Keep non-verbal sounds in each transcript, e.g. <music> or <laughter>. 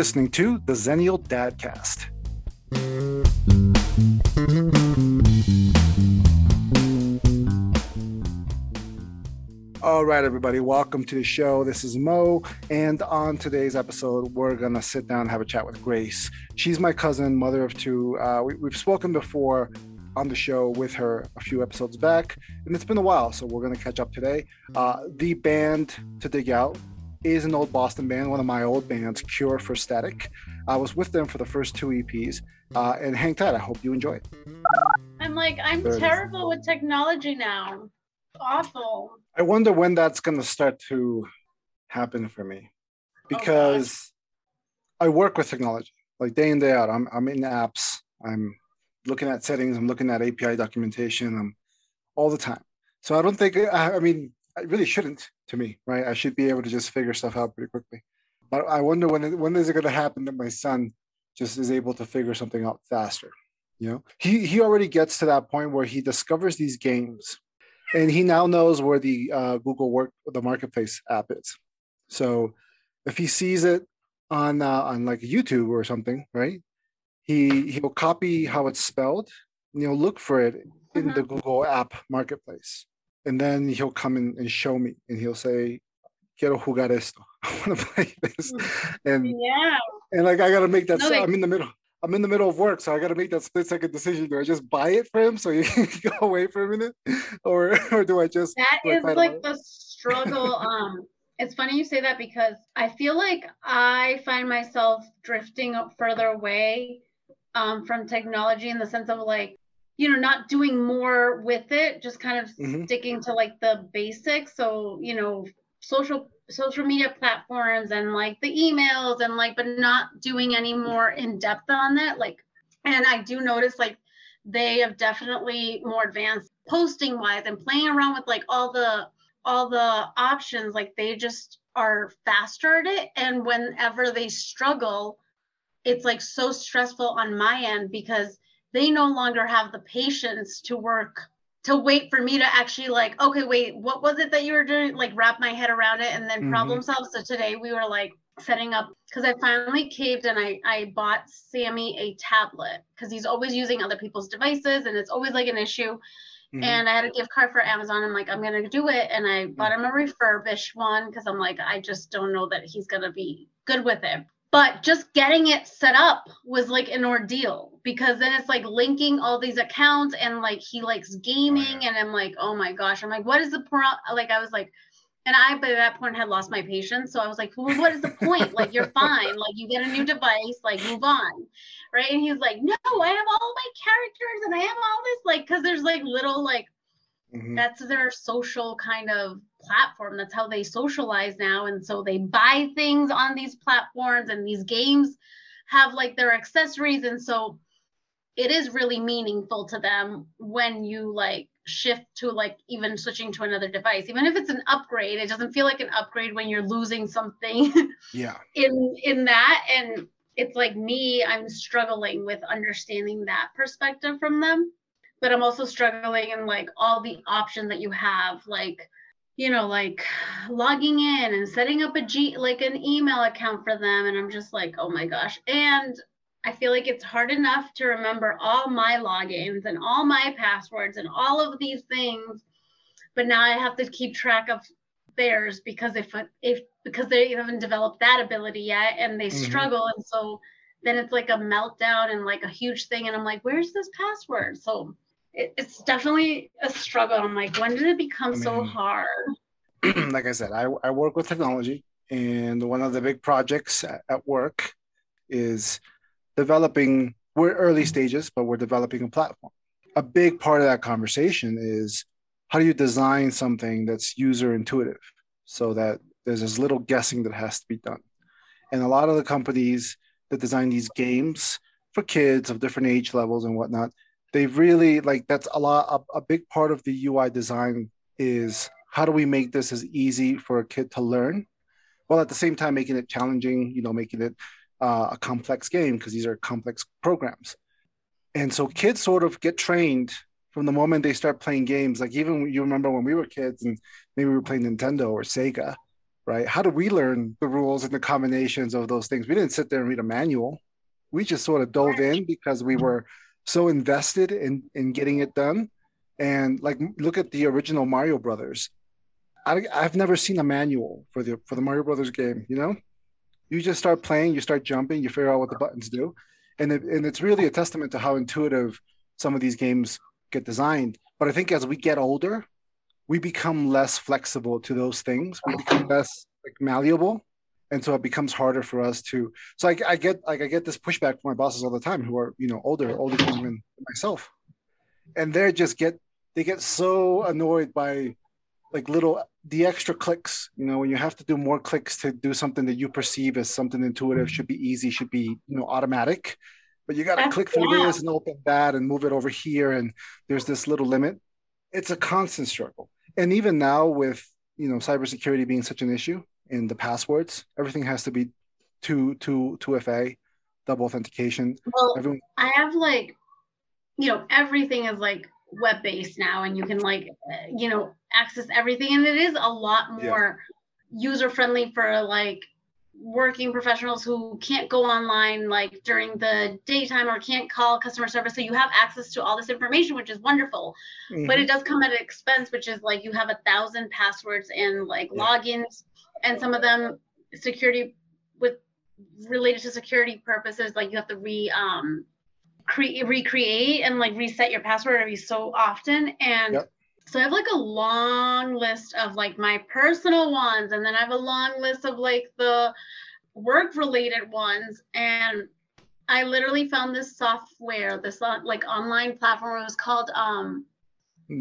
listening to the Xennial Dadcast. All right, everybody, welcome to the show. This is Mo, and on today's episode, we're gonna sit down and have a chat with Grace. She's my cousin, mother of two. Uh, we, we've spoken before on the show with her a few episodes back, and it's been a while, so we're gonna catch up today. Uh, the band to dig out is an old Boston band, one of my old bands, Cure for Static. I was with them for the first two EPs, uh, and hang tight. I hope you enjoy it. I'm like, I'm There terrible with technology now. Awful. I wonder when that's going to start to happen for me because I work with technology like day in day out. I'm I'm in apps. I'm looking at settings. I'm looking at API documentation. I'm all the time. So I don't think I, I mean I really shouldn't to me, right? I should be able to just figure stuff out pretty quickly. But I wonder when when is it going to happen that my son just is able to figure something out faster? You know, he he already gets to that point where he discovers these games and he now knows where the uh, Google work the marketplace app is. So if he sees it on uh, on like YouTube or something, right? He he'll copy how it's spelled and he'll look for it in the Google app marketplace, and then he'll come in and show me, and he'll say, "Quiero jugar esto. <laughs> I want to play this," and Yeah. and like I gotta make that. No, so I'm in the middle. I'm in the middle of work, so I gotta make that split second decision. Do I just buy it for him so he <laughs> can go away for a minute, or <laughs> or do I just That is like the struggle. Um, it's funny you say that because I feel like I find myself drifting further away um, from technology in the sense of like, you know, not doing more with it, just kind of Mhm. sticking to like the basics. So, you know, social social media platforms and like the emails and like but not doing any more in depth on that like and i do notice like they have definitely more advanced posting wise and playing around with like all the all the options like they just are faster at it and whenever they struggle it's like so stressful on my end because they no longer have the patience to work to wait for me to actually like okay wait what was it that you were doing like wrap my head around it and then Mhm. problem solve so today we were like setting up because i finally caved and i i bought sammy a tablet because he's always using other people's devices and it's always like an issue Mhm. and I had a gift card for Amazon. I'm like, I'm gonna do it, and I bought him a refurbished one because I'm like, I just don't know that he's gonna be good with it. But just getting it set up was like an ordeal because then it's like linking all these accounts and like he likes gaming, and I'm like, oh my gosh, I'm like, what is the pro? Like I was like. And I, by that point, had lost my patience. So I was like, well, what is the point? Like, you're fine. Like, you get a new device, like, move on right? And he was like, "No, I have all my characters and I have all this like because there's like little like Mhm. that's their social kind of platform. That's how they socialize now, and so they buy things on these platforms and these games have like their accessories, and so it is really meaningful to them when you like shift to like even switching to another device. Even if it's an upgrade it doesn't feel like an upgrade when you're losing something <laughs> Yeah. in in that. And it's like me i'm struggling with understanding that perspective from them. But i'm also struggling in like all the options that you have like you know like logging in and setting up a g like an email account for them and i'm just like oh my gosh and i feel like it's hard enough to remember all my logins and all my passwords and all of these things but now i have to keep track of theirs because if if because they haven't developed that ability yet and they Mhm. struggle and so then it's like a meltdown and like a huge thing and i'm like where's this password so it, it's definitely a struggle i'm like when did it become I so hard <clears throat> like I said, I, I work with technology, and one of the big projects at, at work is developing. We're early stages, but we're developing a platform. A big part of that conversation is how do you design something that's user intuitive so that there's as little guessing that has to be done. And a lot of the companies that design these games for kids of different age levels and whatnot, they really like that's a lot. A, a big part of the UI design is how do we make this as easy for a kid to learn while at the same time making it challenging you know making it uh, a complex game because these are complex programs and so kids sort of get trained from the moment they start playing games like even you remember when we were kids and maybe we were playing nintendo or sega right? How do we learn the rules and the combinations of those things? We didn't sit there and read a manual. We just sort of dove in because we were so invested in in getting it done. And like look at the original Mario Brothers. I, I've never seen a manual for the for the Mario Brothers game. You know, you just start playing, you start jumping, you figure out what the buttons do, and it, and it's really a testament to how intuitive some of these games get designed. But I think as we get older, we become less flexible to those things. We become less like malleable, and so it becomes harder for us to. So I, I get like I get this pushback from my bosses all the time, who are you know older, older than myself, and they just get they get so annoyed by like little the extra clicks you know when you have to do more clicks to do something that you perceive as something intuitive mm-hmm. should be easy should be you know automatic but you got to click through yeah. this and open that and move it over here and there's this little limit it's a constant struggle and even now with you know cybersecurity being such an issue in the passwords everything has to be two two two fa double authentication well Everyone- i have like you know everything is like web based now and you can like you know access everything and it is a lot more yeah. user friendly for like working professionals who can't go online like during the daytime or can't call customer service so you have access to all this information which is wonderful mm-hmm. but it does come at an expense which is like you have a thousand passwords and like yeah. logins and some of them security with related to security purposes like you have to re um create recreate and like reset your password every so often. And yep. so i have like a long list of like my personal ones and then i have a long list of like the work related ones. And i literally found this software this uh, like online platform. It was called um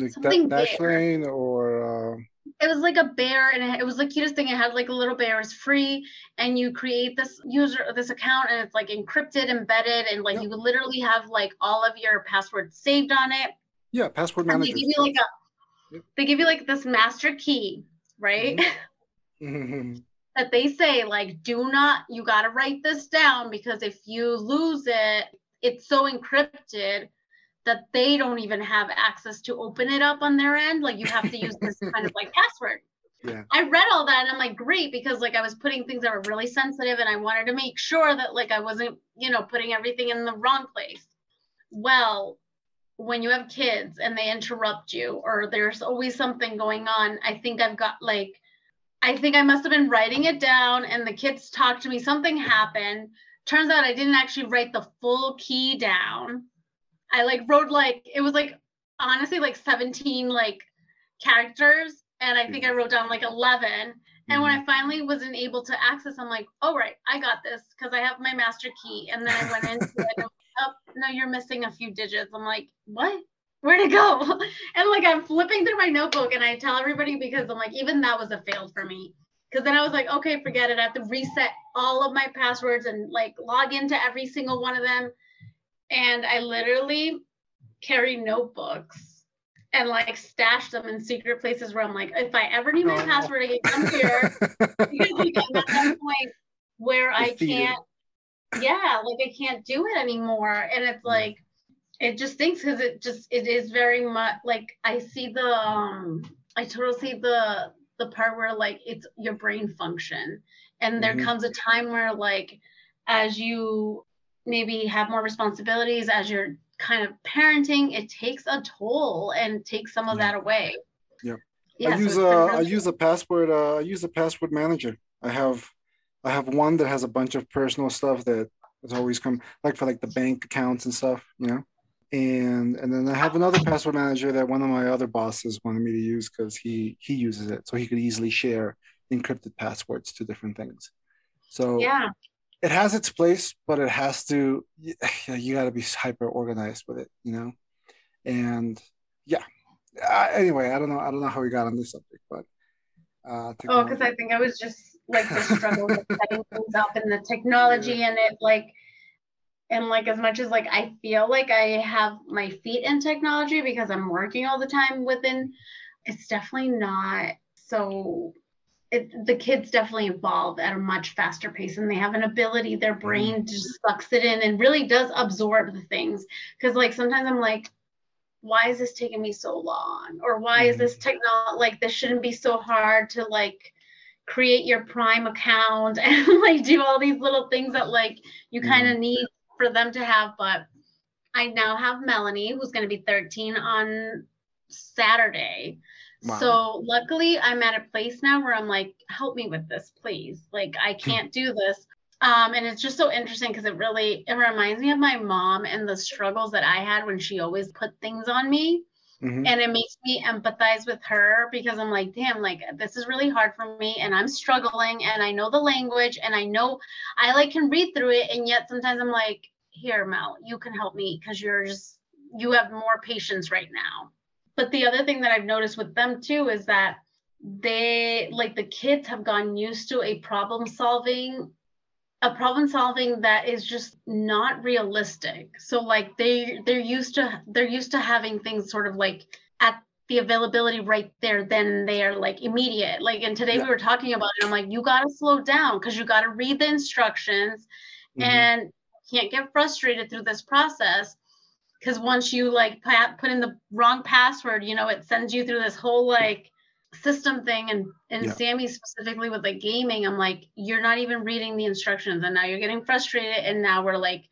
something Dashlane or uh it was like a bear and it, was the cutest thing it had like a little bear it's free and you create this user this account and it's like encrypted embedded and like yep. you literally have like all of your passwords saved on it yeah password manager they give you like a yep. they give you like this master key right mm-hmm. <laughs> that they say like do not you got to write this down because if you lose it it's so encrypted that they don't even have access to open it up on their end. Like you have to use this kind of like password. Yeah. I read all that and I'm like, great, because like I was putting things that were really sensitive and I wanted to make sure that like I wasn't, you know, putting everything in the wrong place. Well, when you have kids and they interrupt you or there's always something going on, I think I've got like, I think I must have been writing it down and the kids talked to me, something happened. Turns out I didn't actually write the full key down I like wrote like it was like honestly like 17 like characters and I think I wrote down like 11 and when I mm-hmm. finally wasn't able to access I'm like oh right I got this because I have my master key. And then I went into it and, <laughs> oh no you're missing a few digits. I'm like what? Where'd it go? <laughs> And like I'm flipping through my notebook and I tell everybody because I'm like even that was a fail for me. Because then I was like, okay, forget it. I have to reset all of my passwords and like log into every single one of them and I literally carry notebooks and like stash them in secret places where I'm like, if I ever need my oh. password, I can come here. <laughs> because like I'm at that point where I can't, yeah, like I can't do it anymore. And it's like, it just thinks because it just it is very much like I see the um I totally see the the part where like it's your brain function. And there mm-hmm. comes a time where like as you maybe have more responsibilities as you're kind of parenting, it takes a toll and takes some of yeah. that away. Yeah. yeah I use so a really I use a password uh, I use a password manager. I have I have one that has a bunch of personal stuff that has always come like for like the bank accounts and stuff, you know. And and then I have another password manager that one of my other bosses wanted me to use because he he uses it so he could easily share encrypted passwords to different things. So yeah, it has its place, but it has to. <sighs> You, you got to be hyper organized with it, you know. And yeah. Uh, anyway, I don't know. I don't know how we got on this subject, but. Uh, oh, because I think I was just like the <laughs> struggle with setting things up and the technology yeah. and it like and like as much as like I feel like I have my feet in technology because I'm working all the time within it's definitely not so it, the kids definitely evolve at a much faster pace and they have an ability their mm-hmm. brain just sucks it in and really does absorb the things. Because like sometimes i'm like why is this taking me so long? Or why is this mm-hmm. technology like this shouldn't be so hard to like create your prime account <laughs> and like do all these little things that like you kind of need for them to have. But i now have melanie who's going to be 13 on saturday wow. so luckily i'm at a place now where i'm like help me with this please like i can't do this um, and it's just so interesting because it really it reminds me of my mom and the struggles that I had when she always put things on me. Mm-hmm. And it makes me empathize with her because I'm like, damn, like this is really hard for me and I'm struggling and I know the language and I know I like can read through it. And yet sometimes I'm like, here, Mel, you can help me because you're just, you have more patience right now. But the other thing that I've noticed with them too is that they, like the kids have gone used to a problem solving a problem solving that is just not realistic so like they they're used to they're used to having things sort of like at the availability right there then they are like immediate like and today yeah. we were talking about it i'm like you got to slow down because you got to read the instructions mm-hmm. and can't get frustrated through this process because once you like put in the wrong password you know it sends you through this whole like system thing and and yeah. Sammy specifically with like gaming, I'm like, you're not even reading the instructions and now you're getting frustrated and now we're like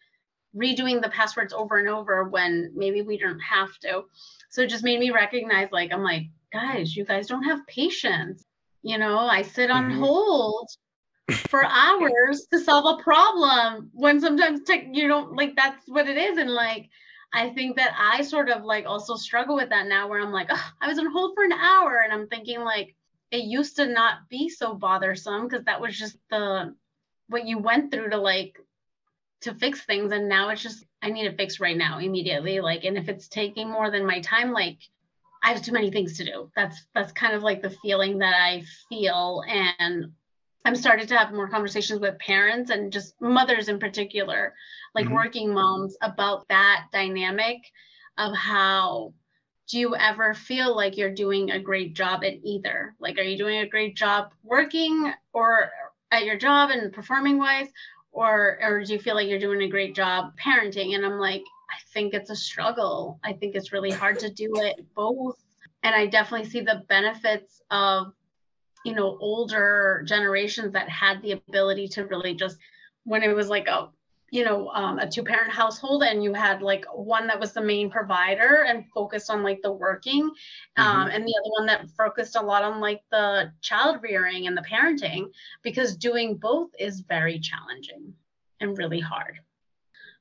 redoing the passwords over and over when maybe we don't have to. So it just made me recognize like I'm like, guys, you guys don't have patience. You know, I sit on mm-hmm. hold <laughs> for hours to solve a problem when sometimes tech you don't like that's what it is and like I think that I sort of like also struggle with that now where I'm like, oh, I was on hold for an hour. And I'm thinking like it used to not be so bothersome because that was just the what you went through to like to fix things. And now it's just I need it fixed right now immediately. Like and if it's taking more than my time like I have too many things to do. That's that's kind of like the feeling that I feel. And I'm starting to have more conversations with parents and just mothers in particular, like mm-hmm. working moms, about that dynamic of how do you ever feel like you're doing a great job at either? Like, are you doing a great job working or at your job and performing wise? Or, or do you feel like you're doing a great job parenting? And I'm like, I think it's a struggle. I think it's really hard to do it both. And I definitely see the benefits of you know older generations that had the ability to really just when it was like a you know um, a two parent household and you had like one that was the main provider and focused on like the working um, mm-hmm. and the other one that focused a lot on like the child rearing and the parenting because doing both is very challenging and really hard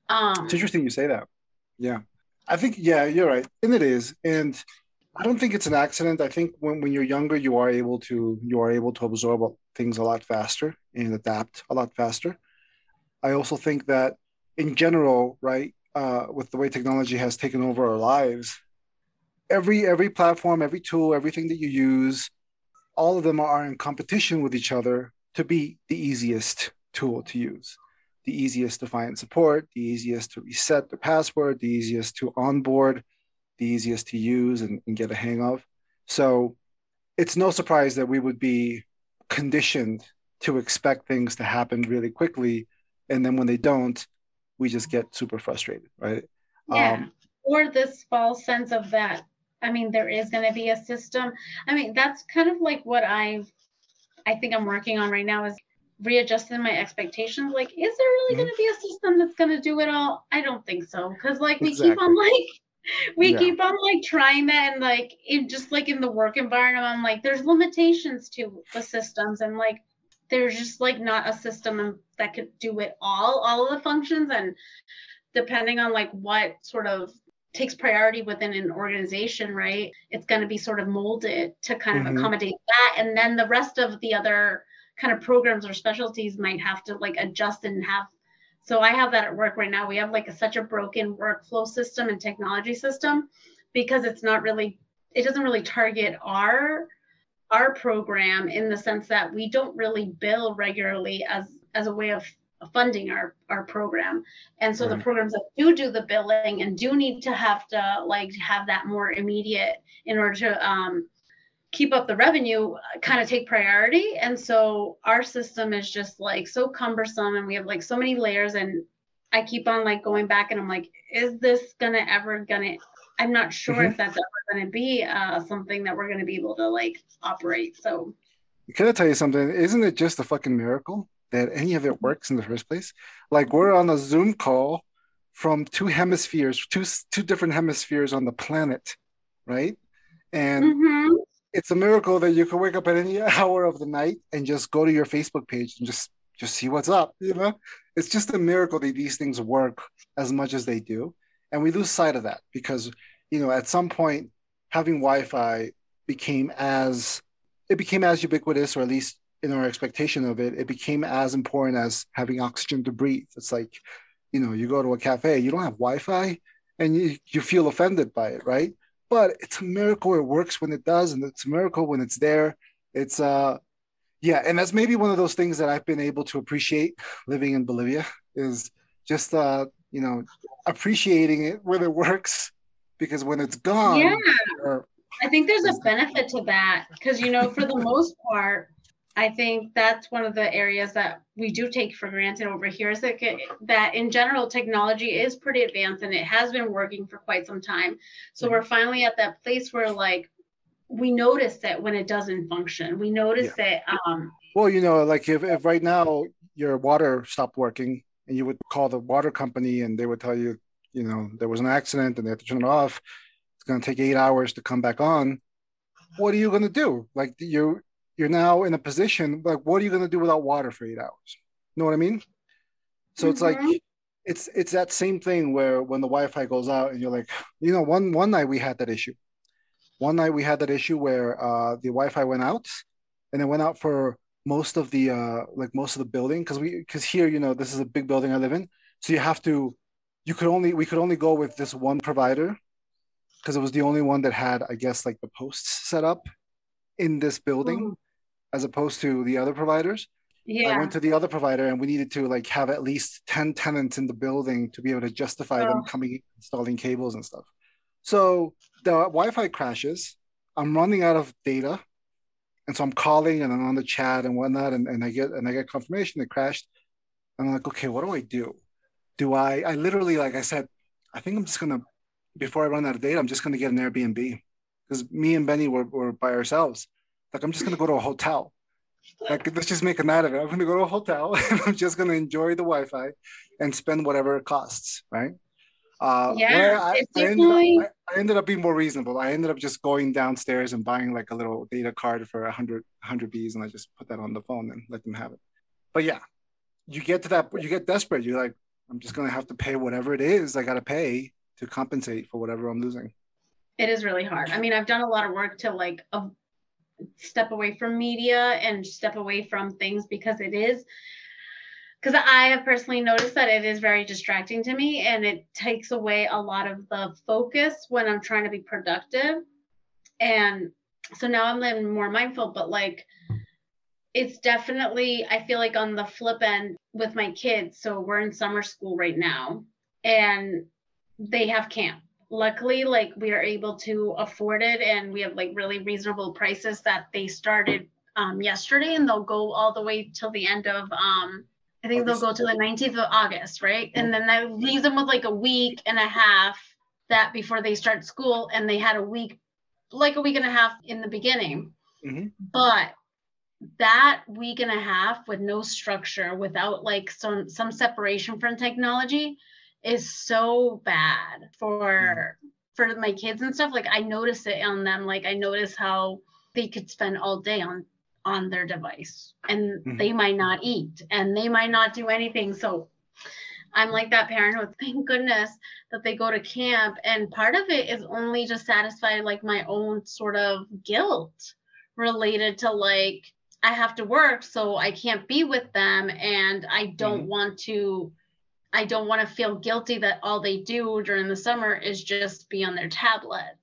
um, it's interesting you say that yeah i think yeah you're right and it is and I don't think it's an accident. I think when, when you're younger, you are able to you are able to absorb things a lot faster and adapt a lot faster. I also think that in general, right, uh, with the way technology has taken over our lives, every every platform, every tool, everything that you use, all of them are in competition with each other to be the easiest tool to use, the easiest to find support, the easiest to reset the password, the easiest to onboard the easiest to use and, and get a hang of. So it's no surprise that we would be conditioned to expect things to happen really quickly. And then when they don't, we just get super frustrated, right? Yeah. Um, or this false sense of that. I mean, there is going to be a system. I mean, that's kind of like what I've, I think I'm working on right now is readjusting my expectations. Like, is there really mm-hmm. going to be a system that's going to do it all? I don't think so. Cause like we exactly. keep on like, <laughs> we yeah. keep on like trying that and like in just like in the work environment i'm like there's limitations to the systems and like there's just like not a system that could do it all all of the functions and depending on like what sort of takes priority within an organization right it's going to be sort of molded to kind mm-hmm. of accommodate that and then the rest of the other kind of programs or specialties might have to like adjust and have so I have that at work right now. We have like a, such a broken workflow system and technology system because it's not really, it doesn't really target our our program in the sense that we don't really bill regularly as as a way of funding our our program and so right. the programs that do do the billing and do need to have to like have that more immediate in order to um, keep up the revenue uh, kind of take priority and so our system is just like so cumbersome and we have like so many layers and i keep on like going back and i'm like is this gonna ever gonna i'm not sure mm-hmm. if that's ever gonna be uh, something that we're gonna be able to like operate so Can I tell you something? Isn't it just a fucking miracle that any of it works in the first place? Like we're on a Zoom call from two hemispheres, two two different hemispheres on the planet, right? And mm-hmm. it's a miracle that you can wake up at any <laughs> hour of the night and just go to your Facebook page and just just see what's up. You know, it's just a miracle that these things work as much as they do, and we lose sight of that because you know at some point having Wi-Fi became as it became as ubiquitous, or at least in our expectation of it, it became as important as having oxygen to breathe. It's like, you know, you go to a cafe, you don't have Wi-Fi, and you, you feel offended by it, right? But it's a miracle it works when it does, and it's a miracle when it's there. It's uh yeah, and that's maybe one of those things that I've been able to appreciate living in Bolivia is just uh, you know, appreciating it when it works because when it's gone, yeah. I think there's a benefit to that because you know, for the most part, I think that's one of the areas that we do take for granted over here is that, that in general technology is pretty advanced and it has been working for quite some time. So we're finally at that place where like we notice it when it doesn't function. We notice yeah. it. Um, well, you know, like if, if right now your water stopped working and you would call the water company and they would tell you, you know, there was an accident and they have to turn it off. It's going to take eight hours to come back on. What are you going to do? Like you you're now in a position like what are you going to do without water for eight hours? You know what i mean? So mm-hmm. it's like mm-hmm. it's it's that same thing where when the wi-fi goes out and you're like you know one one night we had that issue. One night we had that issue where uh, the wi-fi went out and it went out for most of the uh, like most of the building because we because here you know this is a big building i live in so you have to you could only we could only go with this one provider because it was the only one that had, I guess, like the posts set up in this building, mm. as opposed to the other providers. Yeah. I went to the other provider and we needed to like have at least 10 tenants in the building to be able to justify oh. them coming installing cables and stuff. So the Wi-Fi crashes. I'm running out of data. And so I'm calling and I'm on the chat and whatnot, and, and I get and I get confirmation it crashed. And I'm like, okay, what do I do? Do I I literally like I said, I think I'm just gonna before I run out of data, I'm just to get an Airbnb because me and Benny were, were by ourselves. Like, I'm just to go to a hotel. Like, let's just make a night of it. I'm to go to a hotel <laughs> and I'm just to enjoy the Wi Fi and spend whatever it costs. Right. Uh, yeah, I, I, ended up, I, ended up, being more reasonable. I ended up just going downstairs and buying like a little data card for 100, 100 Bs and I just put that on the phone and let them have it. But yeah, you get to that, you get desperate. You're like, I'm just going to have to pay whatever it is I got to pay to compensate for whatever I'm losing. It is really hard. I mean, I've done a lot of work to like uh, step away from media and step away from things because it is because I have personally noticed that it is very distracting to me and it takes away a lot of the focus when I'm trying to be productive. And so now I'm living more mindful, but like it's definitely, I feel like on the flip end with my kids. So we're in summer school right now. And they have camp luckily like we are able to afford it and we have like really reasonable prices that they started um, yesterday and they'll go all the way till the end of um, i think August. they'll go to the 19th of august right and then that leaves them with like a week and a half that before they start school and they had a week like a week and a half in the beginning mm-hmm. but that week and a half with no structure without like some some separation from technology is so bad for for my kids and stuff like i notice it on them like i notice how they could spend all day on on their device and mm-hmm. they might not eat and they might not do anything so i'm like that parent with <laughs> thank goodness that they go to camp and part of it is only just satisfy like my own sort of guilt related to like i have to work so i can't be with them and i don't mm-hmm. want to I don't want to feel guilty that all they do during the summer is just be on their tablets.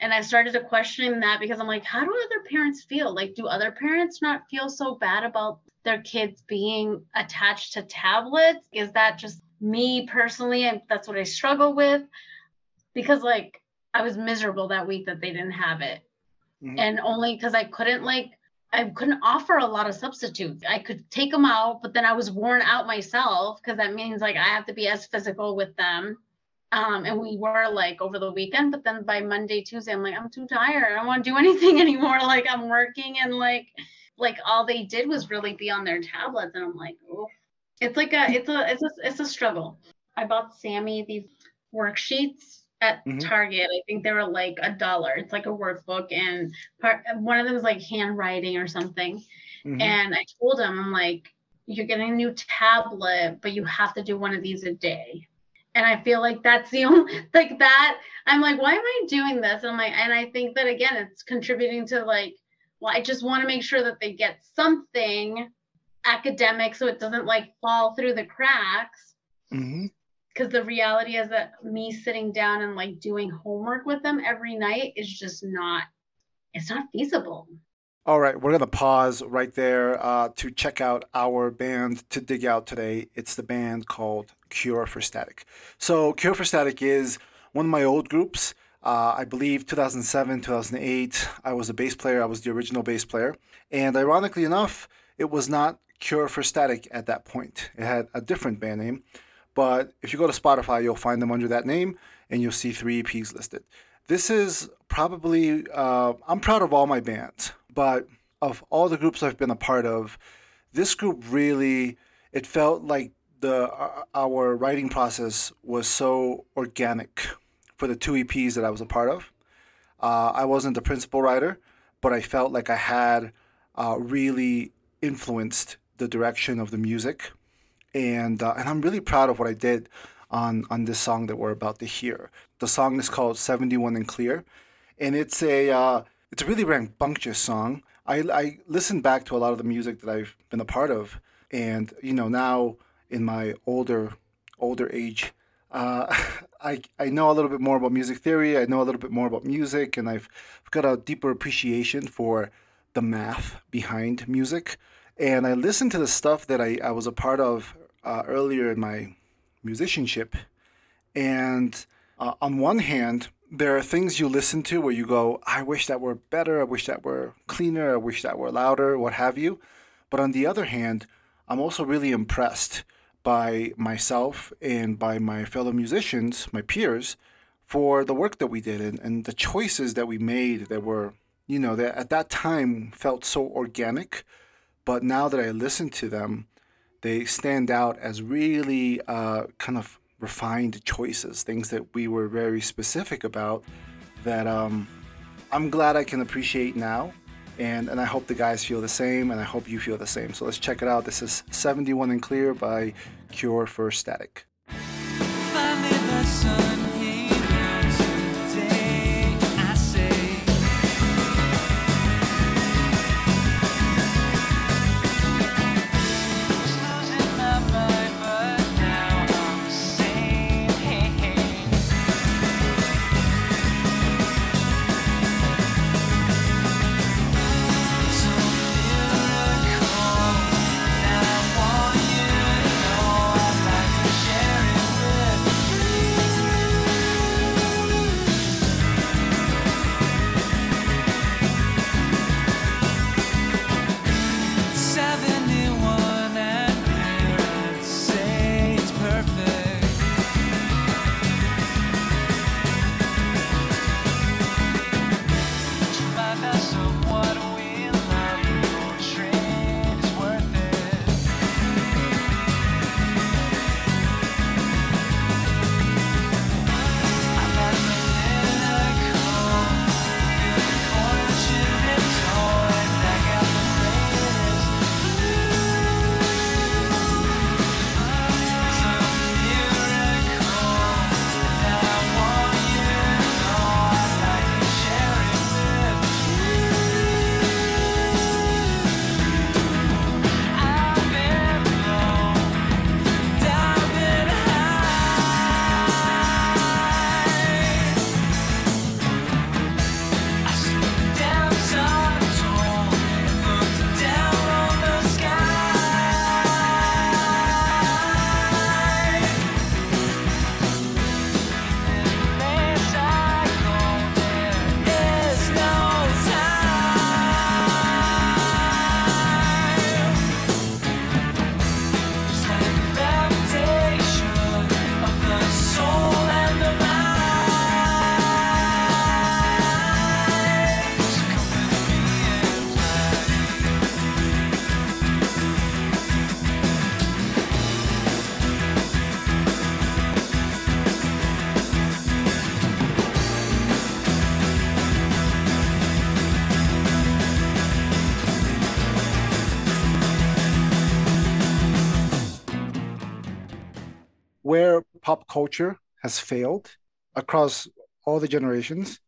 And I started to question that because I'm like, how do other parents feel? Like, do other parents not feel so bad about their kids being attached to tablets? Is that just me personally? And that's what I struggle with. Because, like, I was miserable that week that they didn't have it. Mm-hmm. And only because I couldn't, like, I couldn't offer a lot of substitutes. I could take them out, but then I was worn out myself because that means like I have to be as physical with them. Um, and we were like over the weekend, but then by Monday, Tuesday, I'm like, I'm too tired. I don't want to do <laughs> anything anymore. Like I'm working and like like all they did was really be on their tablets and i'm like oh it's like a it's a it's a it's a struggle i bought sammy these worksheets at Mhm. target i think they were like a dollar it's like a workbook and part one of them is like handwriting or something Mhm. and i told him i'm like you're getting a new tablet but you have to do one of these a day and i feel like that's the <laughs> only like that i'm like why am i doing this? And i'm like and i think that again it's contributing to like well i just want to make sure that they get something academic so it doesn't like fall through the cracks. Mhm. because the reality is that me sitting down and like doing homework with them every night is just not it's not feasible All right, we're gonna pause right there uh, to check out our band to dig out today. It's the band called Cure for Static. So Cure for Static is one of my old groups. Uh, I believe 2007, 2008. I was a bass player. I was the original bass player, and ironically enough, it was not Cure for Static at that point. It had a different band name, but if you go to Spotify, you'll find them under that name, and you'll see three EPs listed. This is probably uh, I'm proud of all my bands, but of all the groups I've been a part of, this group really it felt like the uh, our writing process was so organic for the two EPs that I was a part of. Uh, I wasn't the principal writer, but I felt like I had uh, really influenced the direction of the music, and uh, and I'm really proud of what I did on on this song that we're about to hear. The song is called 71 and Clear, and it's a uh, it's a really rambunctious song. I I listened back to a lot of the music that I've been a part of, and you know now in my older older age, uh, <laughs> I I know a little bit more about music theory. I know a little bit more about music, and I've got a deeper appreciation for the math behind music. And I listened to the stuff that I, I was a part of uh, earlier in my musicianship, and uh, on one hand, there are things you listen to where you go, I wish that were better, I wish that were cleaner, I wish that were louder, what have you. But on the other hand, I'm also really impressed by myself and by my fellow musicians, my peers, for the work that we did and, and the choices that we made that were, you know, that at that time felt so organic. But now that I listen to them, they stand out as really uh, kind of refined choices, things that we were very specific about that um, I'm glad I can appreciate now. And, and I hope the guys feel the same, and I hope you feel the same. So let's check it out. This is 71 and Clear by Cure for Static. Culture has failed across all the generations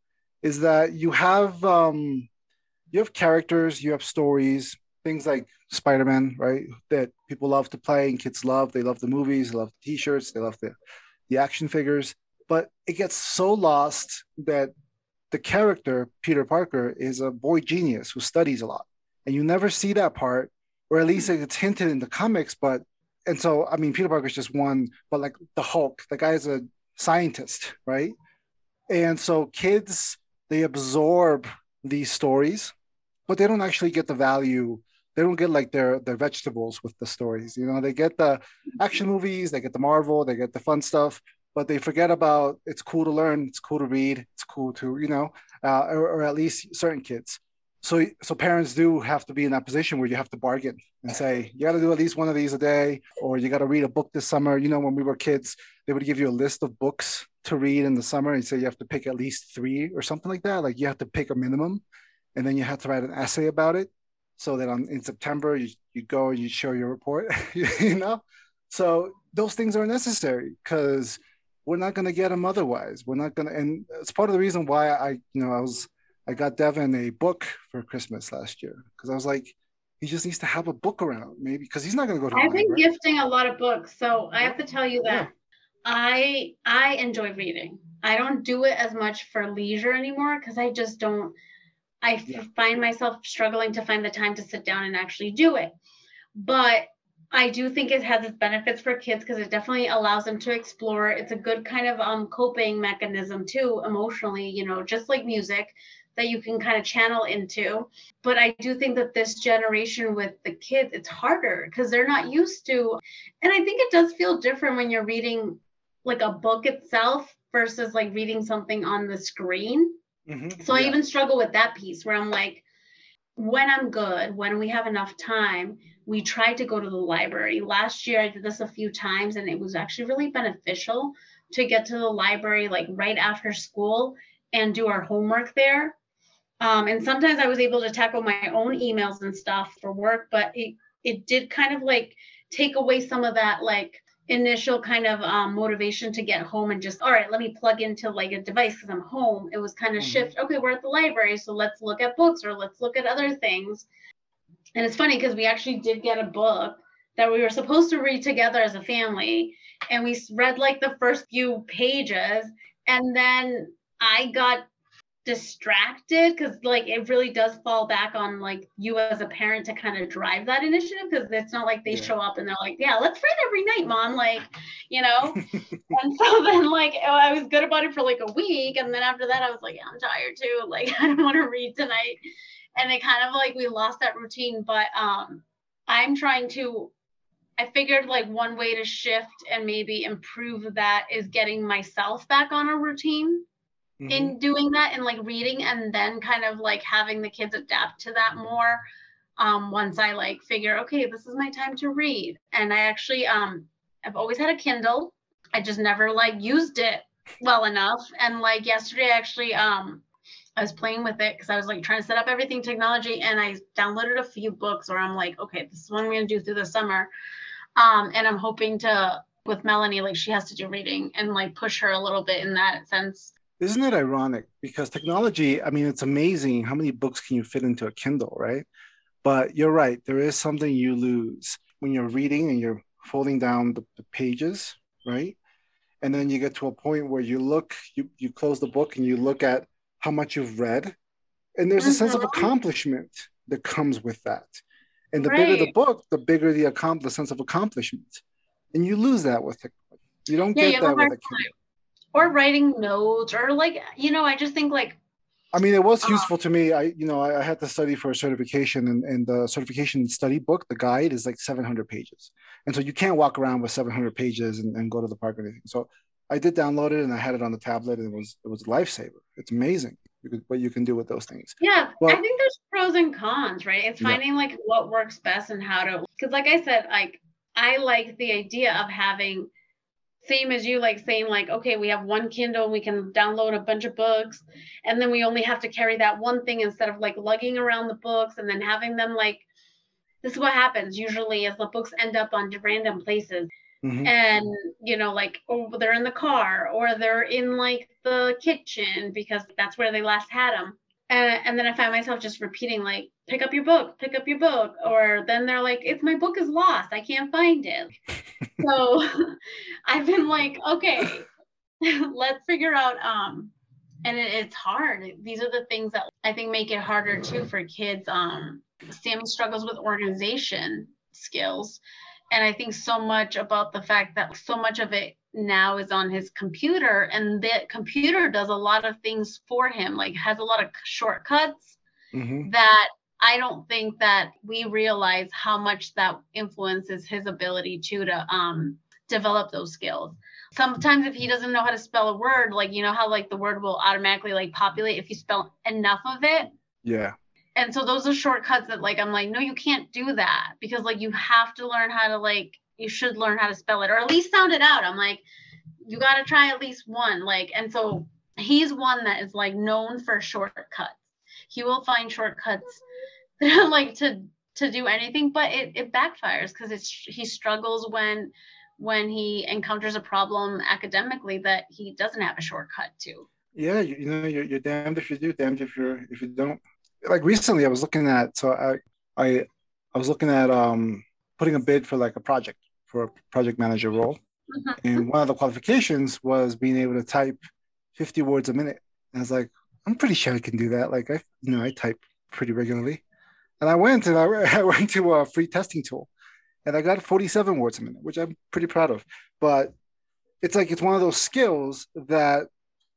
is that you have um, you have characters, you have stories, things like Spider-Man, right? That people love to play and kids love. They love the movies, they love the t-shirts, they love the the action figures. But it gets so lost that the character, Peter Parker, is a boy genius who studies a lot. And you never see that part, or at least it's hinted in the comics, but and so I mean Peter Parker is just one, but like the Hulk, the guy is a scientist, right? And so kids they absorb these stories, but they don't actually get the value. They don't get like their their vegetables with the stories. You know, they get the action movies, they get the Marvel, they get the fun stuff, but they forget about it's cool to learn, it's cool to read, it's cool to you know, uh, or, or at least certain kids. So so parents do have to be in that position where you have to bargain and say you got to do at least one of these a day, or you got to read a book this summer. You know, when we were kids, they would give you a list of books to read in the summer and say you have to pick at least three or something like that. Like you have to pick a minimum, and then you have to write an essay about it. So that on in September you you go and you show your report. <laughs> you know, so those things are necessary because we're not going to get them otherwise. We're not going to, and it's part of the reason why I you know I was I got Devin a book for Christmas last year because I was like. He just needs to have a book around, maybe because he's not going to go to. I've been gifting a lot of books, so I have to tell you that Yeah. I I enjoy reading. I don't do it as much for leisure anymore because I just don't. I Yeah. find myself struggling to find the time to sit down and actually do it. But I do think it has its benefits for kids because it definitely allows them to explore. It's a good kind of um coping mechanism too, emotionally. You know, just like music that you can kind of channel into but I do think that this generation with the kids, it's harder because they're not used to. And I think it does feel different when you're reading like a book itself versus like reading something on the screen. Mhm. So I even struggle with that piece where I'm like, when I'm good, when we have enough time, we try to go to the library. Last year I did this a few times and it was actually really beneficial to get to the library like right after school and do our homework there. Um, and sometimes I was able to tackle my own emails and stuff for work, but it it did kind of like take away some of that like initial kind of um, motivation to get home and just all right let me plug into like a device because i'm home it was kind of Mhm. shift okay we're at the library so let's look at books or let's look at other things and it's funny because we actually did get a book that we were supposed to read together as a family and we read like the first few pages and then i got distracted because like it really does fall back on like you as a parent to kind of drive that initiative because it's not like they Yeah. show up and they're like yeah let's read every night mom like you know? <laughs> And so then like oh, i was good about it for like a week and then after that i was like yeah, i'm tired too <laughs> like i don't want to read tonight. And it kind of like we lost that routine but um i'm trying to i figured like one way to shift and maybe improve that is getting myself back on a routine Mhm. in doing that and like reading and then kind of like having the kids adapt to that more um once i like figure okay this is my time to read. And i actually um i've always had a kindle. I just never like used it well enough. And like yesterday actually um i was playing with it because i was like trying to set up everything technology and i downloaded a few books where i'm like okay this is what i'm going to do through the summer. Um and i'm hoping to with melanie like she has to do reading and like push her a little bit in that sense Isn't it ironic? Because technology, I mean, it's amazing how many books can you fit into a Kindle, right? But you're right, there is something you lose when you're reading and you're folding down the, the pages, right? And then you get to a point where you look, you, you close the book and you look at how much you've read. And there's a sense of Mhm. accomplishment that comes with that. And the bigger the book, the bigger the, accom- the sense of accomplishment. And you lose that with technology. You don't Yeah, get a that with a Kindle. Or writing notes or like you know i just think like I mean, it was Uh, useful to me. I, you know, I, I had to study for a certification, and, and the certification study book, the guide, is like 700 pages, and so you can't walk around with 700 pages and, and go to the park or anything. So I did download it, and I had it on the tablet, and it was it was a lifesaver. It's amazing you could, what you can do with those things. yeah Well- i think there's pros and cons right it's Yeah. finding like what works best and how to because like i said like i like the idea of having same as you like saying like okay we have one kindle and we can download a bunch of books and then we only have to carry that one thing instead of like lugging around the books and then having them like this is what happens usually is the books end up on random places Mhm. and you know like oh they're in the car or they're in like the kitchen because that's where they last had them and, and then i find myself just repeating like pick up your book pick up your book or then they're like it's my book is lost. I can't find it. <laughs> So <laughs> i've been like okay <laughs> let's figure out um and it, it's hard. These are the things that i think make it harder too for kids um sammy struggles with organization skills. And i think so much about the fact that so much of it now is on his computer and the computer does a lot of things for him like has a lot of shortcuts Mhm. that i don't think that we realize how much that influences his ability to to um develop those skills sometimes if he doesn't know how to spell a word like you know how like the word will automatically like populate if you spell enough of it Yeah. and so those are shortcuts that like i'm like no you can't do that because like you have to learn how to like you should learn how to spell it or at least sound it out. I'm like you got to try at least one like and so he's one that is like known for shortcuts. He will find shortcuts <laughs> like to to do anything but it, it backfires because it's he struggles when when he encounters a problem academically that he doesn't have a shortcut to. Yeah, you, you know, you're, you're damned if you do, damned if you're if you don't. Like recently, I was looking at so I I I was looking at um putting a bid for like a project for a project manager role, Mhm. and one of the qualifications was being able to type 50 words a minute. And I was like, I'm pretty sure I can do that. Like I you know I type pretty regularly, and I went and I, <laughs> I went to a free testing tool, and I got 47 words a minute, which I'm pretty proud of. But it's like it's one of those skills that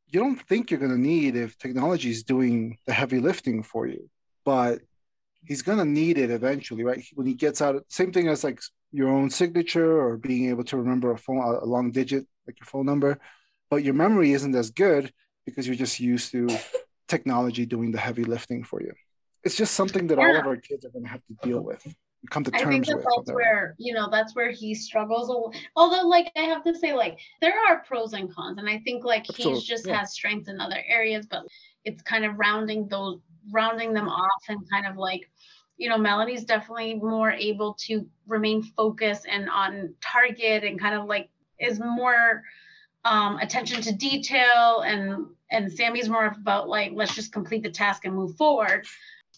you don't think you're going to need if technology is doing the heavy lifting for you but he's going to need it eventually right when he gets out same thing as like your own signature or being able to remember a phone a long digit like your phone number but your memory isn't as good because you're just used to <laughs> technology doing the heavy lifting for you it's just something that all of our kids are going to have to deal with come to terms I think that with that's where you know that's where he struggles. Although, like I have to say, like there are pros and cons, and I think like Absolutely, he's just yeah. has strengths in other areas, but it's kind of rounding those rounding them off and kind of like you know Melanie's definitely more able to remain focused and on target and kind of like is more um attention to detail and and Sammy's more about like let's just complete the task and move forward.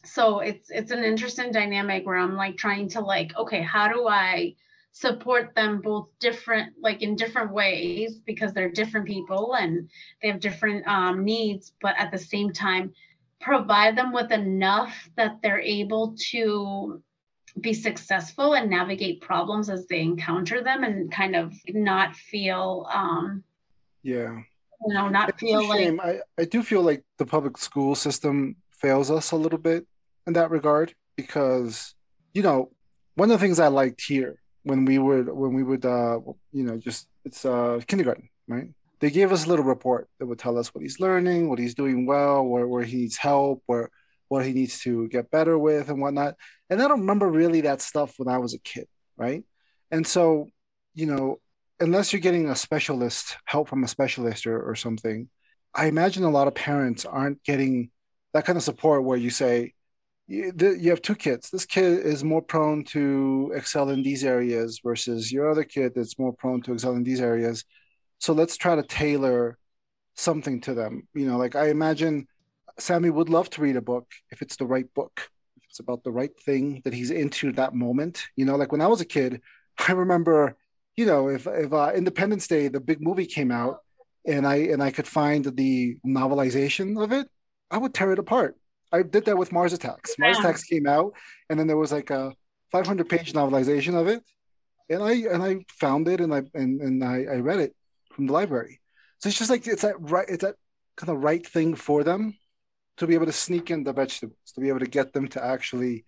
So it's it's an interesting dynamic where i'm like trying to like okay how do i support them both different like in different ways because they're different people and they have different um, needs but at the same time provide them with enough that they're able to be successful and navigate problems as they encounter them and kind of not feel um yeah you know not It's feel like. I, I do feel like the public school system fails us a little bit in that regard because, you know, one of the things I liked here when we would when we would uh you know just it's uh kindergarten, right? They gave us a little report that would tell us what he's learning, what he's doing well, where where he needs help, where what he needs to get better with and whatnot. And I don't remember really that stuff when I was a kid, right? And so, you know, unless you're getting a specialist help from a specialist or, or something i imagine a lot of parents aren't getting that kind of support where you say you, you have two kids this kid is more prone to excel in these areas versus your other kid that's more prone to excel in these areas so let's try to tailor something to them you know like i imagine sammy would love to read a book if it's the right book if it's about the right thing that he's into that moment you know like when i was a kid <laughs> i remember you know, if if uh, Independence Day, the big movie came out, and I and I could find the novelization of it, I would tear it apart. I did that with Mars Attacks. Mars Yeah. Attacks came out, and then there was like a 500 page novelization of it, and I and I found it and I and, and I, I read it from the library. So it's just like it's that right, it's that kind of right thing for them to be able to sneak in the vegetables, to be able to get them to actually,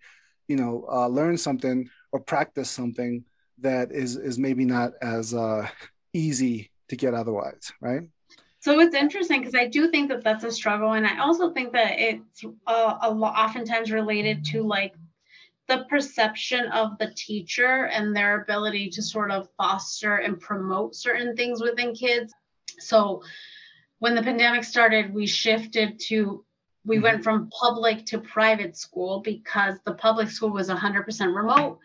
you know, uh, learn something or practice something that is is maybe not as uh, easy to get otherwise, right? So it's interesting because I do think that that's a struggle, and I also think that it's uh, a lot, oftentimes related to like the perception of the teacher and their ability to sort of foster and promote certain things within kids. So when the pandemic started, we shifted to we mm-hmm. went from public to private school because the public school was 100% remote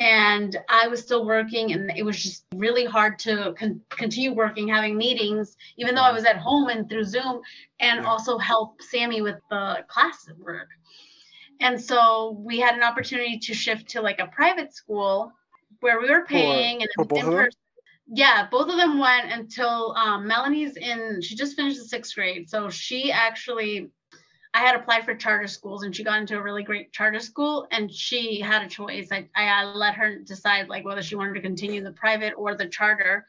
and I was still working, and it was just really hard to con- continue working, having meetings, even though I was at home and through Zoom, and Yeah. also help Sammy with the class work. And so we had an opportunity to shift to like a private school where we were paying and for both in of them? Yeah, both of them went until um, Melanie's in. She just finished the sixth grade, so she actually. I had applied for charter schools, and she got into a really great charter school, and she had a choice. I, I, I let her decide like whether she wanted to continue the private or the charter,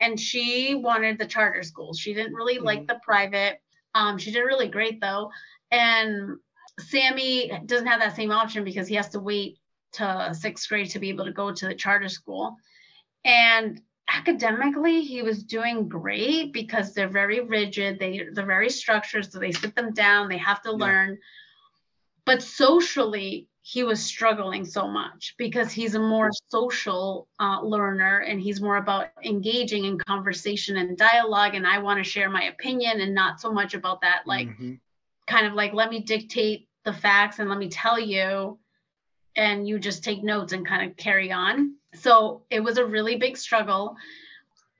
and she wanted the charter schools. She didn't really like the private. Um, she did really great though, and Sammy doesn't have that same option because he has to wait to sixth grade to be able to go to the charter school. And academically, he was doing great because they're very rigid. They they're very structured, so they sit them down. They have to Yeah. learn. But socially, he was struggling so much because he's a more social uh, learner and he's more about engaging in conversation and dialogue. And I want to share my opinion and not so much about that like Mhm. Kind of like let me dictate the facts and let me tell you and you just take notes and kind of carry on. So it was a really big struggle.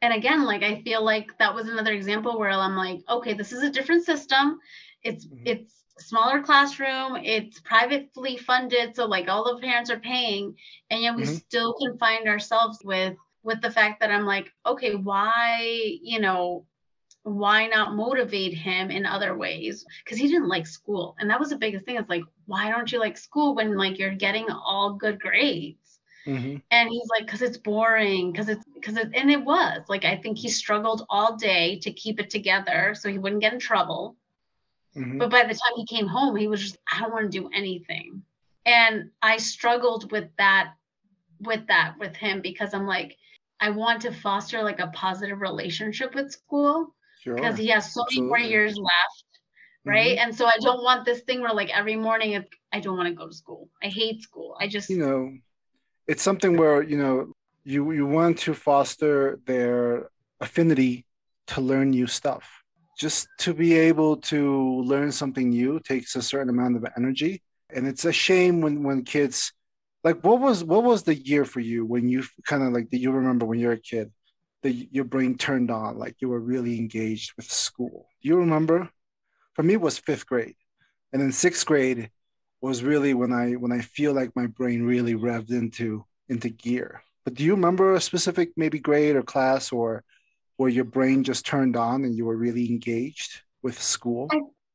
And again like i feel like that was another example where i'm like okay this is a different system. It's Mhm. it's smaller classroom. It's privately funded. So like all the parents are paying. And yet we Mhm. still can find ourselves with with the fact that i'm like okay why you know why not motivate him in other ways because he didn't like school and that was the biggest thing it's like why don't you like school when like you're getting all good grades Mhm. and he's like because it's boring because it's because it and it was like i think he struggled all day to keep it together so he wouldn't get in trouble Mhm. but by the time he came home he was just i don't want to do anything and i struggled with that with that with him because i'm like i want to foster like a positive relationship with school Sure. because he has so many more years left right? Mm-hmm. And so i don't want this thing where like every morning it's, i don't want to go to school. I hate school. I just you know, it's something where you know you you want to foster their affinity to learn new stuff. Just to be able to learn something new takes a certain amount of energy, and it's a shame when when kids like what was what was the year for you when you kind of like that you remember when you're a kid that your brain turned on like you were really engaged with school. Do you remember? For me, it was fifth grade, and then sixth grade was really when I when I feel like my brain really revved into into gear. But do you remember a specific maybe grade or class or where your brain just turned on and you were really engaged with school?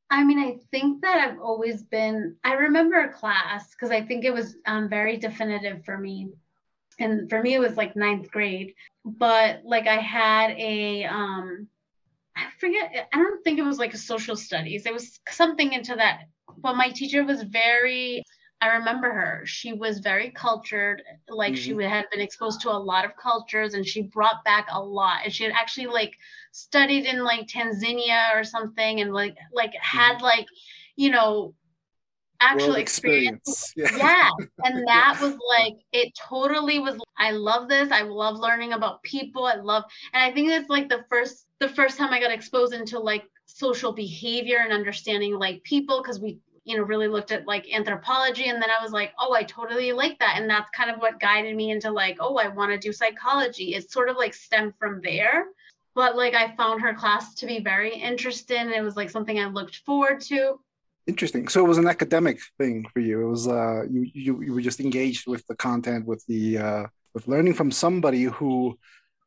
I mean, I think that I've always been, I remember a class because I think it was um, very definitive for me. And for me, it was like ninth grade. But like I had a, um, I forget, I don't think it was like a social studies. It was something into that. But my teacher was very, I remember her. She was very cultured. Like she had been exposed to a lot of cultures and she brought back a lot. And she had actually like studied in like Tanzania or something and like like had like, you know, actual experience. experience. Yeah. And <laughs> that was like it totally was I love this. I love learning about people. I love and I think it's like the first the first time I got exposed into like social behavior and understanding like people because we you know really looked at like anthropology and then i was like oh i totally like that and that's kind of what guided me into like oh i want to do psychology it sort of like stemmed from there but like i found her class to be very interesting it was like something i looked forward to Interesting. So it was an academic thing for you. It was uh you you, you were just engaged with the content, with the uh with learning from somebody who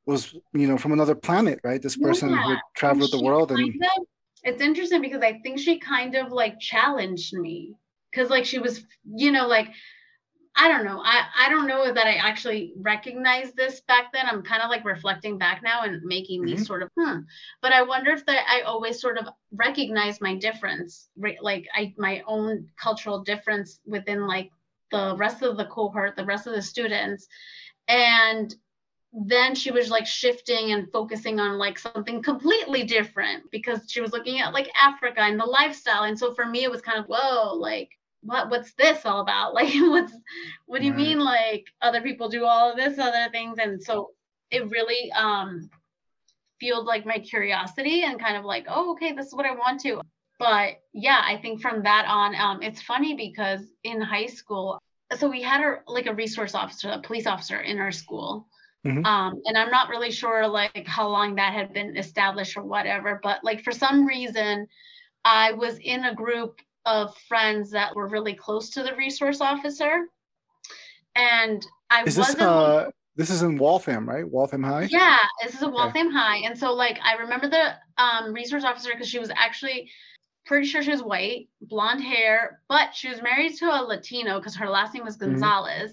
was you know from another planet, right? This person who Yeah. had traveled the world and of- it's interesting because I think she kind of like challenged me because like she was, you know, like I don't know. I I don't know that I actually recognized this back then. I'm kind of like reflecting back now and making me Mhm. sort of hmm. But I wonder if that I always sort of recognize my difference, right? Like I my own cultural difference within like the rest of the cohort, the rest of the students, and then she was like shifting and focusing on like something completely different because she was looking at like Africa and the lifestyle. And so for me, it was kind of whoa, like what what's this all about? <laughs> Like what's what do you Right. mean like other people do all of this other things? And so it really um fueled like my curiosity and kind of like, oh, okay, this is what I want to. But yeah, I think from that on, um, it's funny because in high school, so we had a like a resource officer, a police officer in our school. Mhm. Um, and I'm not really sure like how long that had been established or whatever, but like for some reason, I was in a group of friends that were really close to the resource officer. And I Is this wasn't like, uh this is in Waltham, right? Waltham High? yeah, this is a Okay. Waltham High. And so like I remember the um resource officer because she was actually pretty sure she was white, blonde hair, but she was married to a Latino because her last name was Mhm. Gonzalez.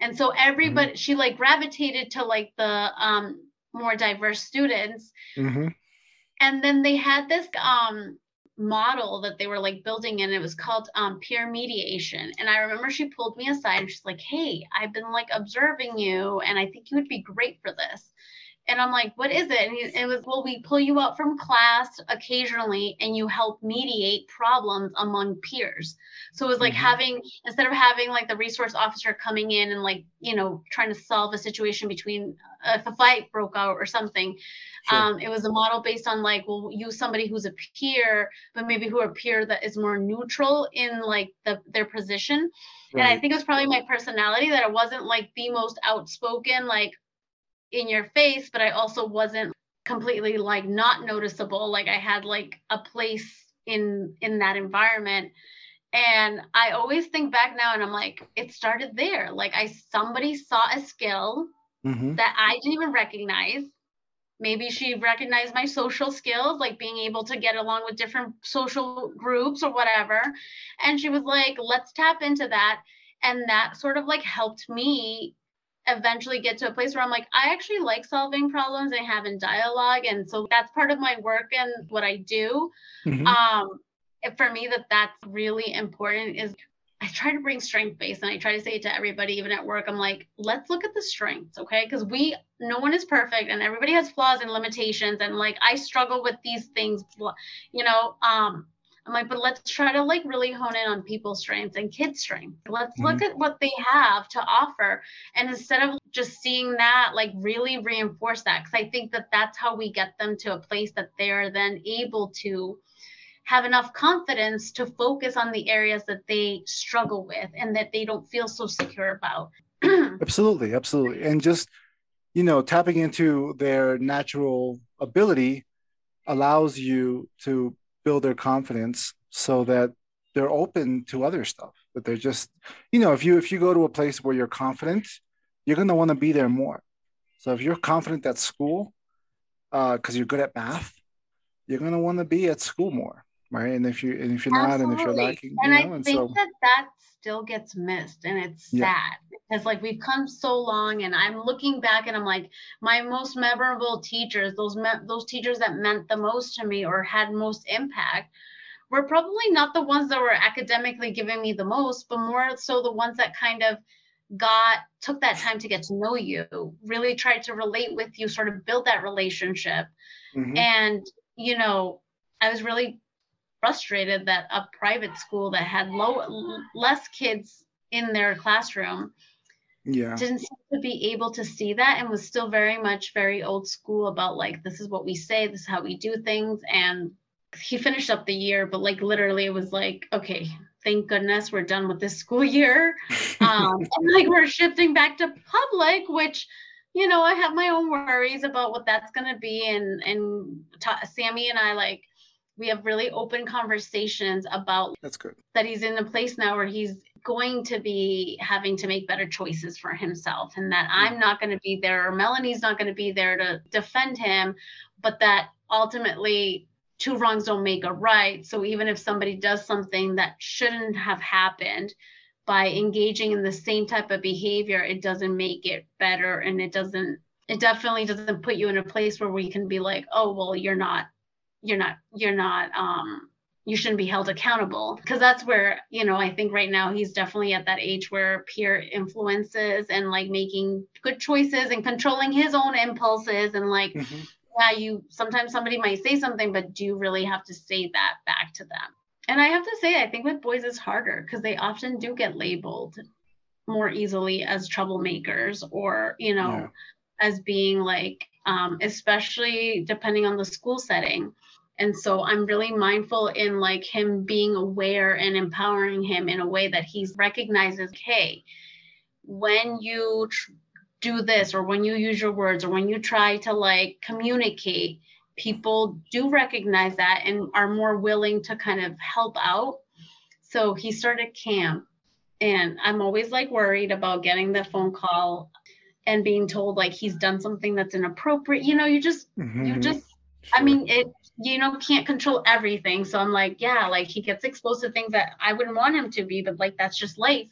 And so everybody she like gravitated to like the um more diverse students. hmm And then they had this um model that they were like building and it was called um peer mediation. And i remember she pulled me aside and she's like hey i've been like observing you and i think you would be great for this and i'm like what is it and he- it was well we pull you up from class occasionally and you help mediate problems among peers so it was like Mhm. having instead of having like the resource officer coming in and like you know trying to solve a situation between uh, if a fight broke out or something Sure. um, it was a model based on like well use somebody who's a peer but maybe who a peer that is more neutral in like the their position and i think it was probably my personality that i wasn't like the most outspoken like in your face but i also wasn't completely like not noticeable like i had like a place in in that environment and i always think back now and i'm like it started there like i somebody saw a skill Mhm. that I didn't even recognize. Maybe she recognized my social skills, like being able to get along with different social groups or whatever. And she was like, let's tap into that. And that sort of like helped me eventually get to a place where I'm like, I actually like solving problems and having dialogue. And so that's part of my work and what I do Mhm. um for me that that's really important is i try to bring strength based and i try to say it to everybody even at work i'm like let's look at the strengths okay because we no one is perfect and everybody has flaws and limitations and like i struggle with these things you know um i'm like but let's try to like really hone in on people's strengths and kids strengths let's look mm-hmm. at what they have to offer and instead of just seeing that like really reinforce that because i think that that's how we get them to a place that they are then able to have enough confidence to focus on the areas that they struggle with and that they don't feel so secure about. <clears throat> Absolutely, absolutely. And just, you know, tapping into their natural ability allows you to build their confidence so that they're open to other stuff. That they're just, you know, if you if you go to a place where you're confident, you're gonna want to be there more. So if you're confident at school, uh, because you're good at math, you're gonna want to be at school more, right? And if you and if you're not, and if you're Absolutely. lacking, and you I know, and think so that that still gets missed and it's Yeah. sad because like we've come so long and I'm looking back and I'm like my most memorable teachers those me- those teachers that meant the most to me or had most impact were probably not the ones that were academically giving me the most but more so the ones that kind of got took that time to get to know you really tried to relate with you sort of build that relationship Mhm. and you know i was really frustrated that a private school that had low less kids in their classroom yeah, didn't seem to be able to see that and was still very much very old school about like this is what we say this is how we do things. And he finished up the year but like literally it was like okay thank goodness we're done with this school year. <laughs> Um, and like we're shifting back to public, which you know I have my own worries about what that's going to be, and and ta- Sammy and I like we have really open conversations about that's good. that he's in a place now where he's going to be having to make better choices for himself and that mm. I'm not going to be there or Melanie's not going to be there to defend him but that ultimately two wrongs don't make a right so even if somebody does something that shouldn't have happened by engaging in the same type of behavior it doesn't make it better and it doesn't it definitely doesn't put you in a place where we can be like oh well you're not you're not you're not um you shouldn't be held accountable because that's where you know i think right now he's definitely at that age where peer influences and like making good choices and controlling his own impulses and like Mhm. yeah you sometimes somebody might say something but do you really have to say that back to them and i have to say i think with boys it's harder because they often do get labeled more easily as troublemakers or you know Yeah. as being like um, especially depending on the school setting and so i'm really mindful in like him being aware and empowering him in a way that he's recognizes hey when you tr- do this or when you use your words or when you try to like communicate people do recognize that and are more willing to kind of help out. So he started camp and i'm always like worried about getting the phone call and being told like he's done something that's inappropriate. You know you just you Mhm. just I mean, it you know can't control everything. So I'm like, yeah, like he gets exposed to things that I wouldn't want him to be, but like that's just life.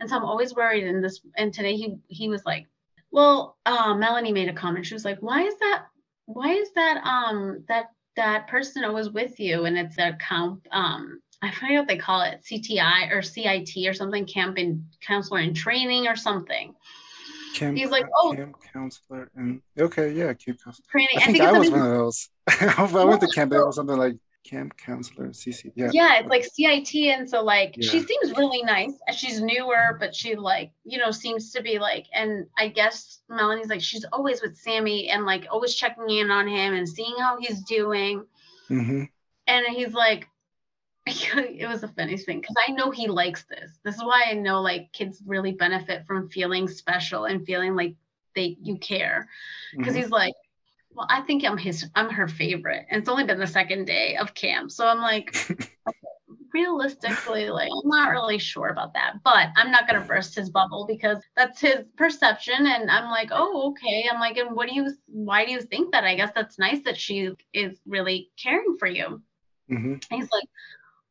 And so I'm always worried. And this and today he he was like, well, uh, Melanie made a comment. She was like, why is that? Why is that? Um, that that person always with you? And it's a camp. Um, I forget what they call it, CTI or CIT or something, camp and counselor in training or something. Camp, he's like, oh- camp counselor, and okay, yeah, camp counselor. Training. I think I, it's was one of those. <laughs> I went to camp. It was something like camp counselor, CC. Yeah. yeah it's like cit and so like she seems really nice she's newer but she like you know seems to be like and i guess melanie's like she's always with sammy and like always checking in on him and seeing how he's doing hmm and he's like <laughs> it was the funniest thing because i know he likes this. This is why i know like kids really benefit from feeling special and feeling like they you care. Because Mhm. he's like well i think i'm his i'm her favorite. And it's only been the second day of camp so i'm like <laughs> realistically like i'm not really sure about that but i'm not going to burst his bubble because that's his perception and i'm like oh okay. I'm like and what do you why do you think that? I guess that's nice that she is really caring for you. Mhm. and he's like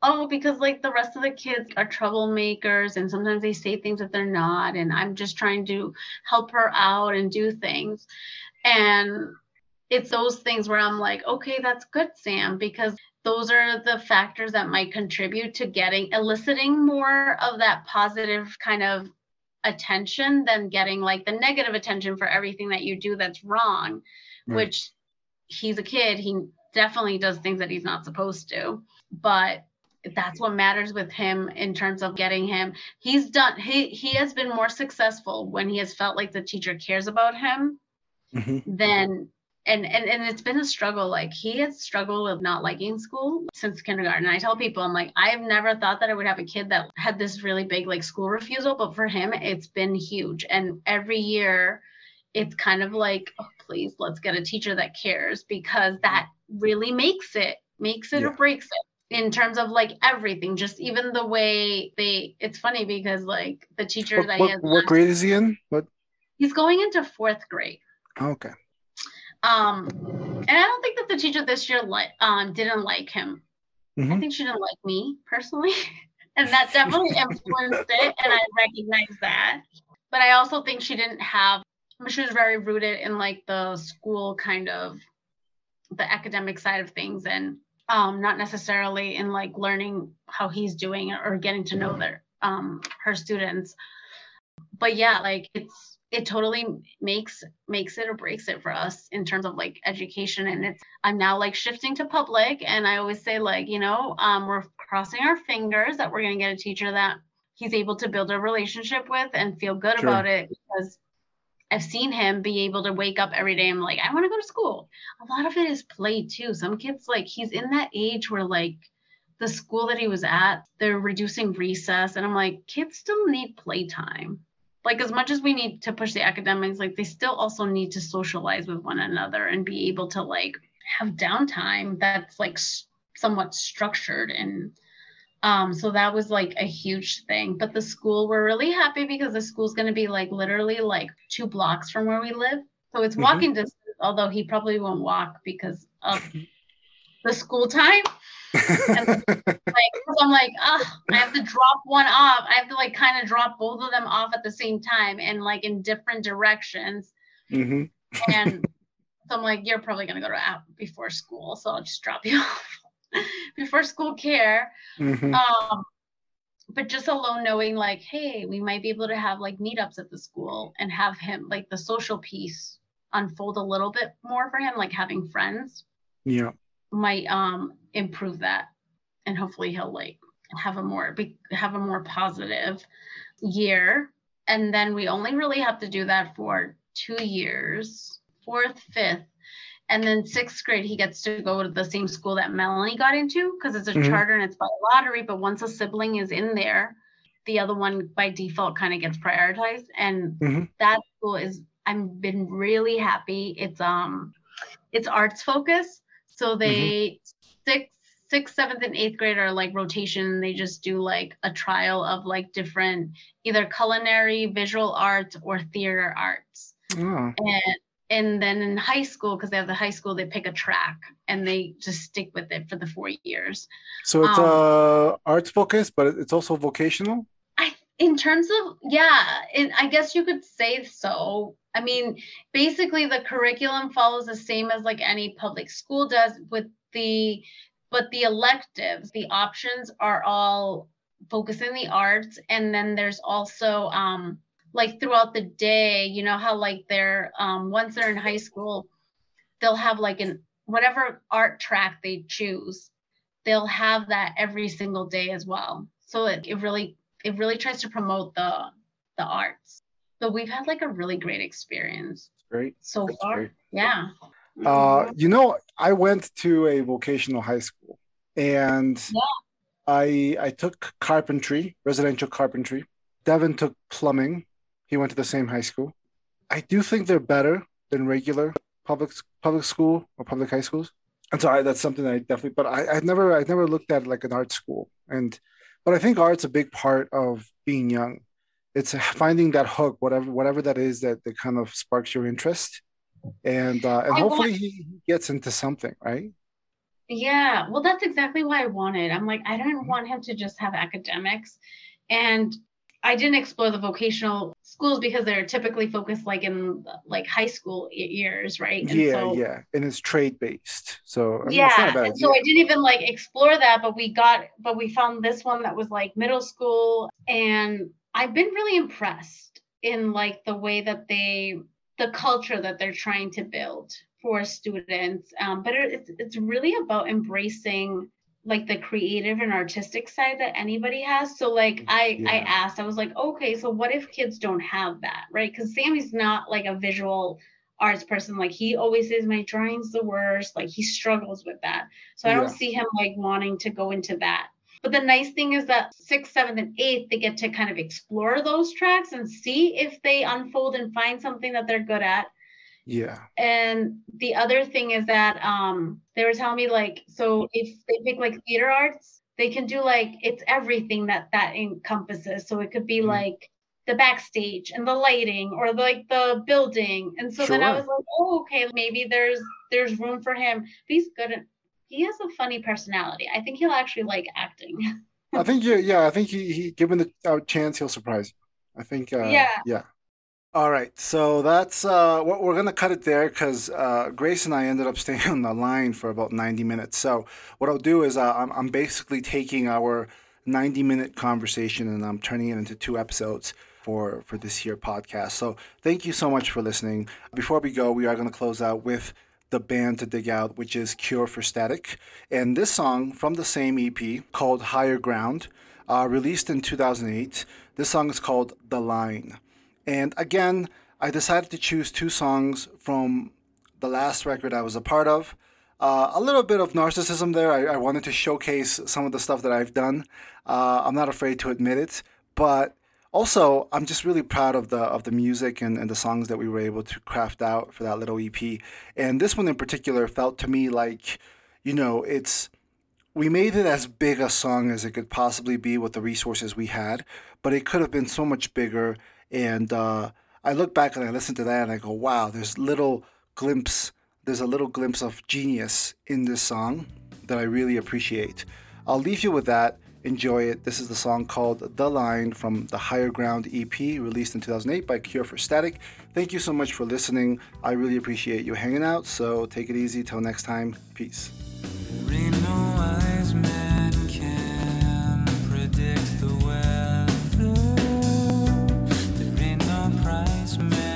oh because like the rest of the kids are troublemakers and sometimes they say things that they're not and i'm just trying to help her out and do things and it's those things where i'm like okay that's good sam because those are the factors that might contribute to getting eliciting more of that positive kind of attention than getting like the negative attention for everything that you do that's wrong Right. which he's a kid he definitely does things that he's not supposed to but that's what matters with him in terms of getting him. He's done he he has been more successful when he has felt like the teacher cares about him Mhm. than and, and and it's been a struggle. Like he has struggled with not liking school since kindergarten. I tell people i'm like i've never thought that i would have a kid that had this really big like school refusal but for him it's been huge. And every year it's kind of like oh please let's get a teacher that cares because that really makes it makes it or Yeah. breaks it in terms of like everything just even the way they it's funny because like the teacher What, that he what, has what grade is he in? What? he's going into fourth grade oh, okay. um, and I don't think that the teacher this year like um didn't like him. I Mhm. think she didn't like me personally, <laughs> and that definitely <laughs> influenced it. And I recognize that. But I also think she didn't have. She was very rooted in like the school kind of the academic side of things, and um, not necessarily in like learning how he's doing or getting to know their um her students. But yeah, like it's it totally makes makes it or breaks it for us in terms of like education and it's i'm now like shifting to public and i always say like you know um, we're crossing our fingers that we're going to get a teacher that he's able to build a relationship with and feel good Sure. about it because i've seen him be able to wake up every day I'm like i want to go to school. A lot of it is play too. Some kids like he's in that age where like the school that he was at they're reducing recess and i'm like kids still need playtime. Like as much as we need to push the academics like they still also need to socialize with one another and be able to like have downtime that's like somewhat structured and um so that was like a huge thing but the school we're really happy because the school's going to be like literally like two blocks from where we live so it's Mhm. walking distance although he probably won't walk because of the school time like 'cause I'm like, ah, I have to drop one off. I have to like kind of drop both of them off at the same time and like in different directions. hmm And so I'm like, you're probably gonna go to app before school, so I'll just drop you <laughs> off <laughs> before school care. hmm Um, but just alone knowing like, hey, we might be able to have like meetups at the school and have him like the social piece unfold a little bit more for him, like having friends Yeah. might um improve that and hopefully he'll like have a more be, have a more positive year and then we only really have to do that for two years fourth fifth And then sixth grade, he gets to go to the same school that Melanie got into because it's a Mhm. charter and it's by lottery. But once a sibling is in there, the other one by default kind of gets prioritized. And Mhm. that school is I've been really happy. It's um it's arts focused. So they sixth, sixth, seventh, and eighth grade are like rotation. They just do like a trial of like different either culinary, visual arts, or theater arts. Oh, And and then in high school, because they have the high school, they pick a track and they just stick with it for the four years. so it's Um, uh arts focused, but it's also vocational. I in terms of yeah, it, I guess you could say so. I mean, basically the curriculum follows the same as like any public school does with the but the electives, the options are all focused in the arts and then there's also um like throughout the day, you know how like they're um once they're in high school, they'll have like an whatever art track they choose, they'll have that every single day as well. So it, it really it really tries to promote the the arts. So we've had like a really great experience Great. so That's far. great. Yeah. Uh, Mhm. you know, I went to a vocational high school, and Yeah. I I took carpentry, residential carpentry. Devin took plumbing. He went to the same high school. I do think they're better than regular public public school or public high schools. And so I, that's something that I definitely. But I I've never I've never looked at like an art school, and but I think art's a big part of being young. It's finding that hook, whatever whatever that is that that kind of sparks your interest, and uh, and I hopefully he he gets into something, right? Yeah, well, that's exactly what I wanted. I'm like, I didn't want him to just have academics. And I didn't explore the vocational schools because they're typically focused like in like high school years, right? And yeah, so, yeah, and it's trade based, so I mean, yeah. not a bad And so. I didn't even like explore that, but we got, but we found this one that was like middle school. And I've been really impressed in like the way that they, the culture that they're trying to build for students. Um, but it, it's, it's really about embracing like the creative and artistic side that anybody has. So like mm, I I asked, I was like, okay, so what if kids don't have that, right? Because Sammy's not like a visual arts person. Like he always says my drawing's the worst. Like he struggles with that. So I don't see him like wanting to go into that. But the nice thing is that sixth, seventh, and eighth, they get to kind of explore those tracks and see if they unfold and find something that they're good at. Yeah, And the other thing is that um they were telling me like so if they pick like theater arts, they can do like it's everything that that encompasses. So it could be Mhm. like the backstage and the lighting or like the building. And so then I was like, oh okay, maybe there's there's room for him. But he's good at he has a funny personality. I think he'll actually like acting. I think yeah, yeah, I think he, he given the uh, chance, he'll surprise you. I think uh, Yeah. yeah. All right, so that's uh, what we're gonna cut it there because uh, Grace and I ended up <laughs> staying on the line for about ninety minutes. So what I'll do is uh, I'm I'm basically taking our ninety minute conversation and I'm turning it into two episodes for for this here podcast. So thank you so much for listening. Before we go, we are gonna close out with the band to dig out, which is Cure for Static, and this song from the same EP called Higher Ground, uh, released in 2008. This song is called The Line. And again, I decided to choose two songs from the last record I was a part of. Uh, a little bit of narcissism there. I, I wanted to showcase some of the stuff that I've done. Uh, I'm not afraid to admit it, but also I'm just really proud of the of the music and, and the songs that we were able to craft out for that little EP. And this one in particular felt to me like, you know, it's we made it as big a song as it could possibly be with the resources we had, but it could have been so much bigger. And uh, I look back and I listen to that and I go, wow, there's little glimpse, there's a little glimpse of genius in this song that I really appreciate. I'll leave you with that. Enjoy it. This is the song called The Line from the Higher Ground EP, released in 2008 by Cure for Static. Thank you so much for listening. I really appreciate you hanging out. So take it easy. Till next time. Peace. Price man